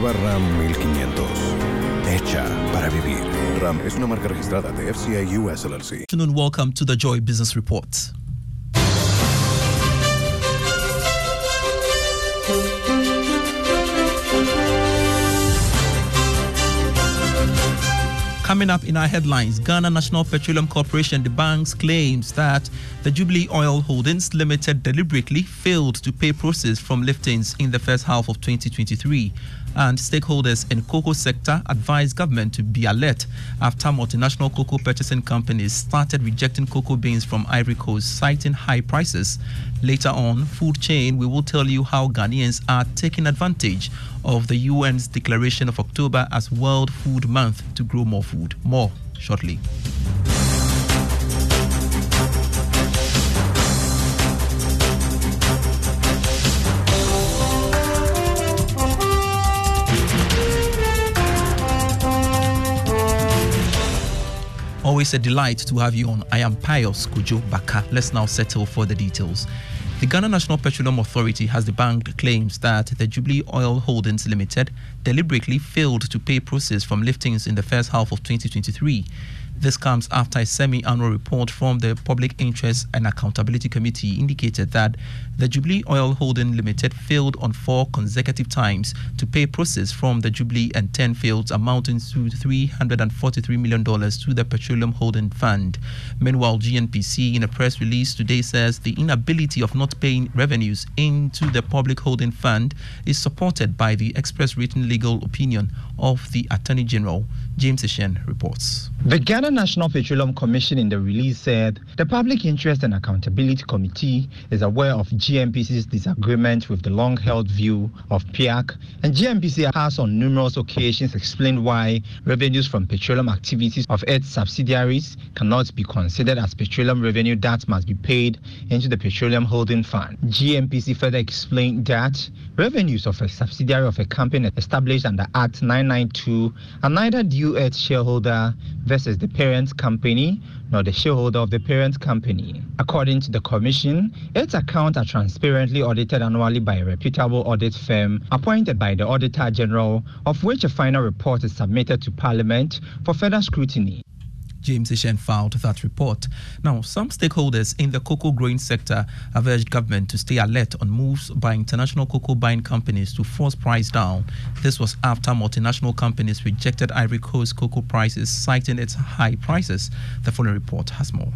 Nueva RAM 1500. Hecha para vivir. RAM es una marca registrada de US LLC. afternoon. Welcome to the Joy Business Report. Coming up in our headlines, Ghana National Petroleum Corporation, the banks, claims that the Jubilee Oil Holdings Limited deliberately failed to pay proceeds from liftings in the first half of 2023. And stakeholders in cocoa sector advised government to be alert after multinational cocoa purchasing companies started rejecting cocoa beans from Ivory Coast, citing high prices. Later on, Food Chain, we will tell you how Ghanaians are taking advantage of the UN's declaration of October as World Food Month to grow more food. More shortly. Always a delight to have you on. I am Pius Kojo Baka. Let's now settle for the details. The Ghana National Petroleum Authority has debunked claims that the Jubilee Oil Holdings Limited deliberately failed to pay proceeds from liftings in the first half of 2023. This comes after a semi annual report from the Public Interest and Accountability Committee indicated that the Jubilee Oil Holding Limited failed on four consecutive times to pay proceeds from the Jubilee and TEN fields amounting to $343 million to the Petroleum Holding Fund. Meanwhile, GNPC in a press release today says the inability of not paying revenues into the Public Holding Fund is supported by the express written legal opinion of the Attorney General. James Ishen reports. The Ghana National Petroleum Commission in the release said the Public Interest and Accountability Committee is aware of GNPC's disagreement with the long held view of PIAC, and GNPC has on numerous occasions explained why revenues from petroleum activities of its subsidiaries cannot be considered as petroleum revenue that must be paid into the Petroleum Holding Fund. GNPC further explained that revenues of a subsidiary of a company established under Act 992 are neither due its shareholder versus the parent company nor the shareholder of the parent company. According to the Commission, its accounts are transparently audited annually by a reputable audit firm appointed by the Auditor General, of which a final report is submitted to Parliament for further scrutiny. James Ishen filed that report. Now, some stakeholders in the cocoa growing sector have urged government to stay alert on moves by international cocoa buying companies to force price down. This was after multinational companies rejected Ivory Coast cocoa prices, citing its high prices. The following report has more.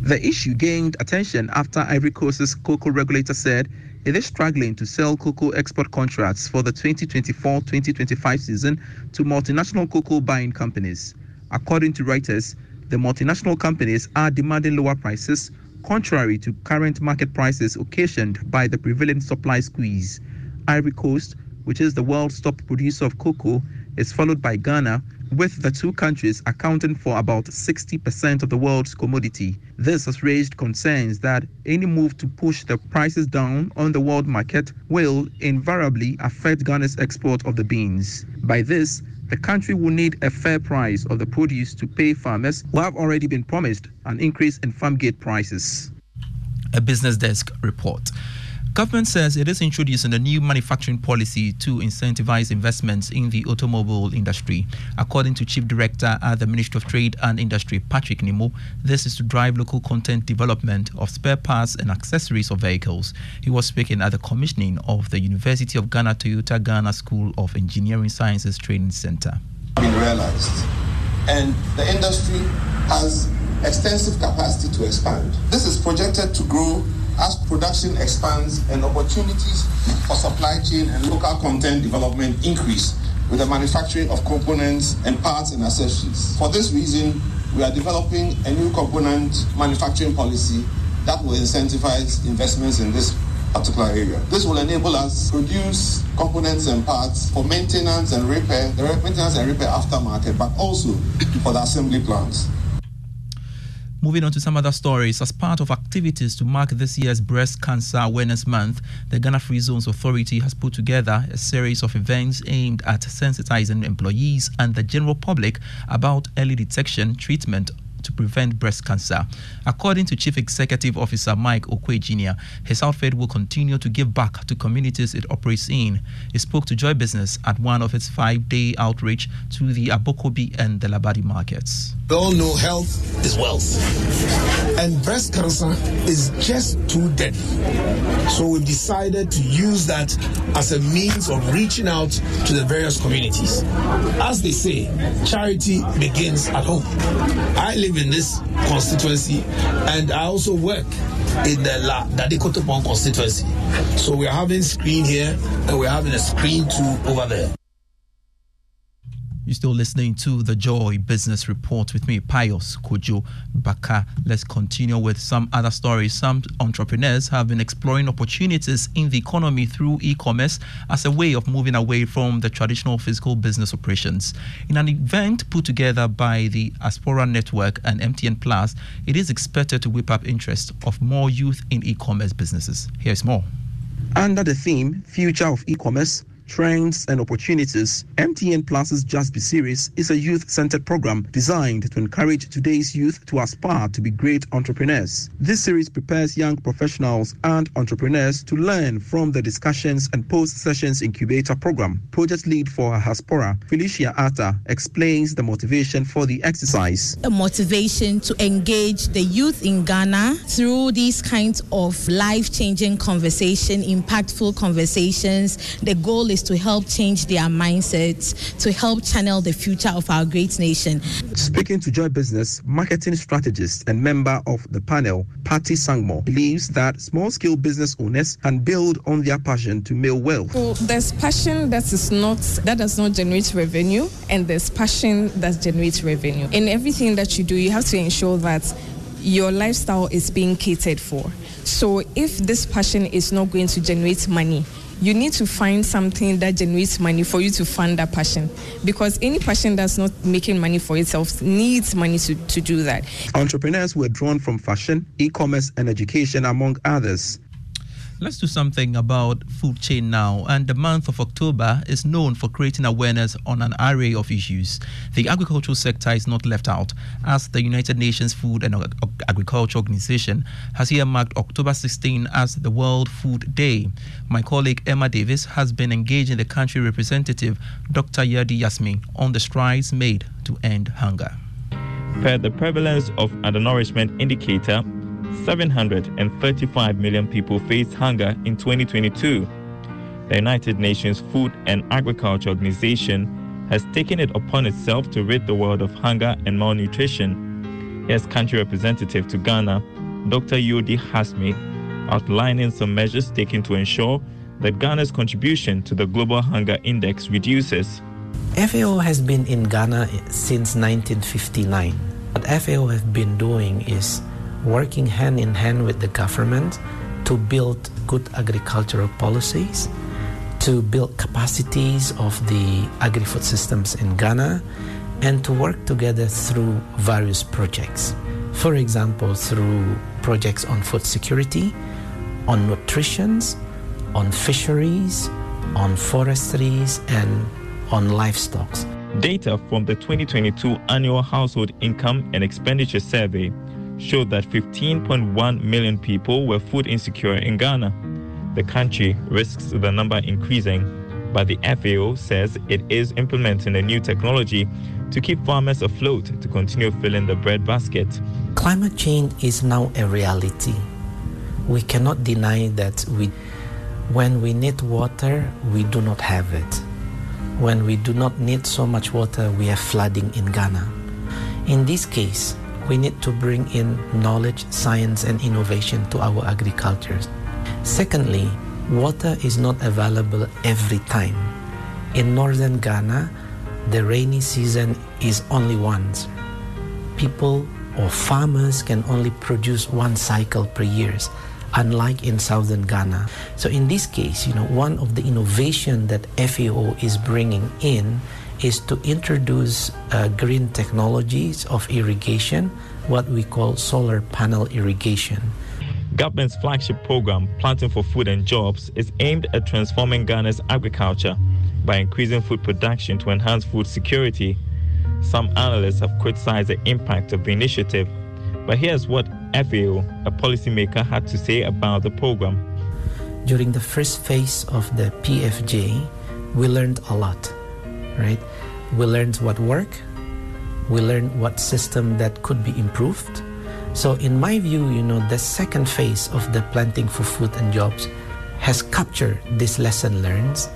The issue gained attention after Ivory Coast's cocoa regulator said it is struggling to sell cocoa export contracts for the 2024-2025 season to multinational cocoa buying companies. According to Reuters, the multinational companies are demanding lower prices, contrary to current market prices occasioned by the prevailing supply squeeze. Ivory Coast, which is the world's top producer of cocoa, is followed by Ghana, with the two countries accounting for about 60% of the world's commodity. This has raised concerns that any move to push the prices down on the world market will invariably affect Ghana's export of the beans. By this, the country will need a fair price of the produce to pay farmers who have already been promised an increase in farm gate prices. A business desk report. Government says it is introducing a new manufacturing policy to incentivize investments in the automobile industry. According to Chief Director at the Ministry of Trade and Industry, Patrick Nimo, this is to drive local content development of spare parts and accessories of vehicles. He was speaking at the commissioning of the University of Ghana Toyota Ghana School of Engineering Sciences Training Center. Been realized, and the industry has extensive capacity to expand. This is projected to grow as production expands and opportunities for supply chain and local content development increase with the manufacturing of components and parts and accessories. For this reason, we are developing a new component manufacturing policy that will incentivize investments in this particular area. This will enable us to produce components and parts for maintenance and repair, the maintenance and repair aftermarket, but also for the assembly plants. Moving on to some other stories, as part of activities to mark this year's Breast Cancer Awareness Month, the Ghana Free Zones Authority has put together a series of events aimed at sensitizing employees and the general public about early detection, treatment, to prevent breast cancer. According to Chief Executive Officer Mike Oquaye Jr., his outfit will continue to give back to communities it operates in. He spoke to Joy Business at one of its five day outreach to the Abokobi and the Labadi markets. We all know health is wealth, and breast cancer is just too deadly. So we've decided to use that as a means of reaching out to the various communities. As they say, charity begins at home. I live in this constituency, and I also work in the La Dadekotopon constituency. So we're having a screen here, and we're having a screen too over there. You're still listening to the Joy Business Report with me, Pius Kojo Baka. Let's continue with some other stories. Some entrepreneurs have been exploring opportunities in the economy through e commerce as a way of moving away from the traditional physical business operations. In an event put together by the Haspora Network and MTN Pulse, it is expected to whip up interest of more youth in e commerce businesses. Here's more. Under the theme Future of E commerce, trends, and opportunities, MTN Pulse's Just Be series is a youth centered program designed to encourage today's youth to aspire to be great entrepreneurs. This series prepares young professionals and entrepreneurs to learn from the discussions and post sessions incubator program. Project lead for Haspora, Felicia Atta, explains the motivation for the exercise. A motivation to engage the youth in Ghana through these kinds of life changing conversation, impactful conversations. The goal is is to help change their mindsets, to help channel the future of our great nation. Speaking to Joy Business, marketing strategist and member of the panel, Patty Sangmo, believes that small scale business owners can build on their passion to make wealth. So there's passion that is not that does not generate revenue, and there's passion that generates revenue. In everything that you do, you have to ensure that your lifestyle is being catered for. So if this passion is not going to generate money, you need to find something that generates money for you to fund that passion. Because any passion that's not making money for itself needs money to, to do that. Entrepreneurs were drawn from fashion, e commerce, and education, among others. Let's do something about food chain now. And the month of October is known for creating awareness on an array of issues. The agricultural sector is not left out, as the United Nations Food and Agriculture Organization has earmarked October 16 as the World Food Day. My colleague Emma Davis has been engaging the country representative, Dr. Yurdi Yasmi, on the strides made to end hunger. Per the prevalence of undernourishment indicator, 735 million people faced hunger in 2022. The United Nations Food and Agriculture Organization has taken it upon itself to rid the world of hunger and malnutrition. Here's country representative to Ghana, Dr. Yurdi Yasmi, outlining some measures taken to ensure that Ghana's contribution to the Global Hunger Index reduces. FAO has been in Ghana since 1959. What FAO has been doing is working hand in hand with the government to build good agricultural policies, to build capacities of the agri food systems in Ghana, and to work together through various projects. For example, through projects on food security, on nutrition, on fisheries, on forestries, and on livestock. Data from the 2022 Annual Household Income and Expenditure Survey showed that 15.1 million people were food insecure in Ghana. The country risks the number increasing, but the FAO says it is implementing a new technology to keep farmers afloat to continue filling the bread basket. Climate change is now a reality. We cannot deny that we, when we need water, we do not have it. When we do not need so much water, we have flooding in Ghana. In this case, we need to bring in knowledge, science, and innovation to our agriculture. Secondly, water is not available every time. In northern Ghana, the rainy season is only once. People or farmers can only produce one cycle per year, unlike in southern Ghana. So in this case, you know, one of the innovation that FAO is bringing in is to introduce uh, green technologies of irrigation, what we call solar panel irrigation. Government's flagship program, Planting for Food and Jobs, is aimed at transforming Ghana's agriculture by increasing food production to enhance food security. Some analysts have criticized the impact of the initiative, but here's what FAO, a policymaker, had to say about the program. During the first phase of the PFJ, we learned a lot right? We learned what worked. We learned what system that could be improved. So in my view, you know, the second phase of the planting for food and jobs has captured this lesson learned.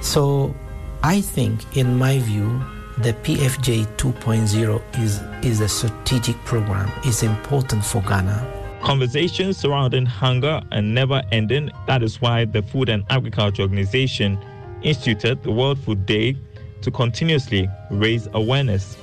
So I think, in my view, the PFJ 2.0 is, is a strategic program, is important for Ghana. Conversations surrounding hunger are never ending. That is why the Food and Agriculture Organization instituted the World Food Day to continuously raise awareness.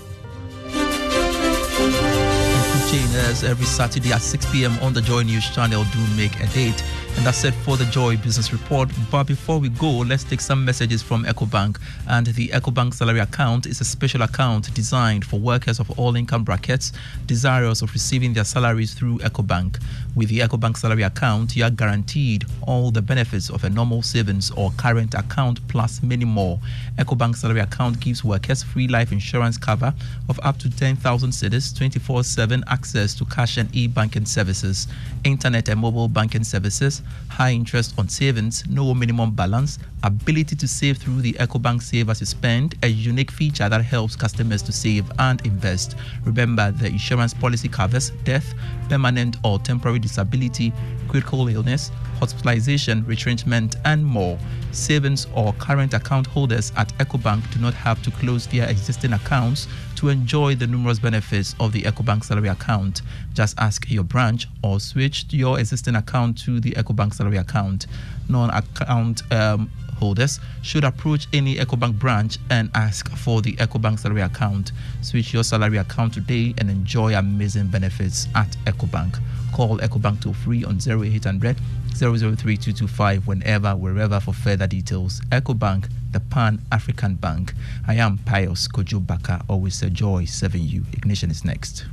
every Saturday at 6 p.m. on the Joy News channel. Do make a date. And that's it for the Joy Business Report. But before we go, let's take some messages from EcoBank. And the EcoBank salary account is a special account designed for workers of all income brackets desirous of receiving their salaries through EcoBank. With the EcoBank salary account, you are guaranteed all the benefits of a normal savings or current account plus many more. EcoBank salary account gives workers free life insurance cover of up to 10,000 cedis, 24 7 access to cash and e banking services, internet and mobile banking services high interest on savings, no minimum balance, ability to save through the EcoBank Save as you spend, a unique feature that helps customers to save and invest. Remember, the insurance policy covers death, permanent or temporary disability, critical illness, hospitalization, retrenchment, and more. Savings or current account holders at EcoBank do not have to close their existing accounts to enjoy the numerous benefits of the EcoBank salary account. Just ask your branch or switch your existing account to the EcoBank salary account. Non account um, holders should approach any EcoBank branch and ask for the EcoBank salary account. Switch your salary account today and enjoy amazing benefits at EcoBank. Call EcoBank toll free on 0800 003225 whenever, wherever for further details. EcoBank, the Pan African Bank. I am Pius Kojo Baka, always a joy serving you. Ignition is next.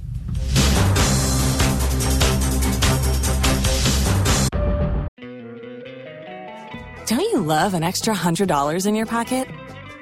Don't you love an extra $100 in your pocket?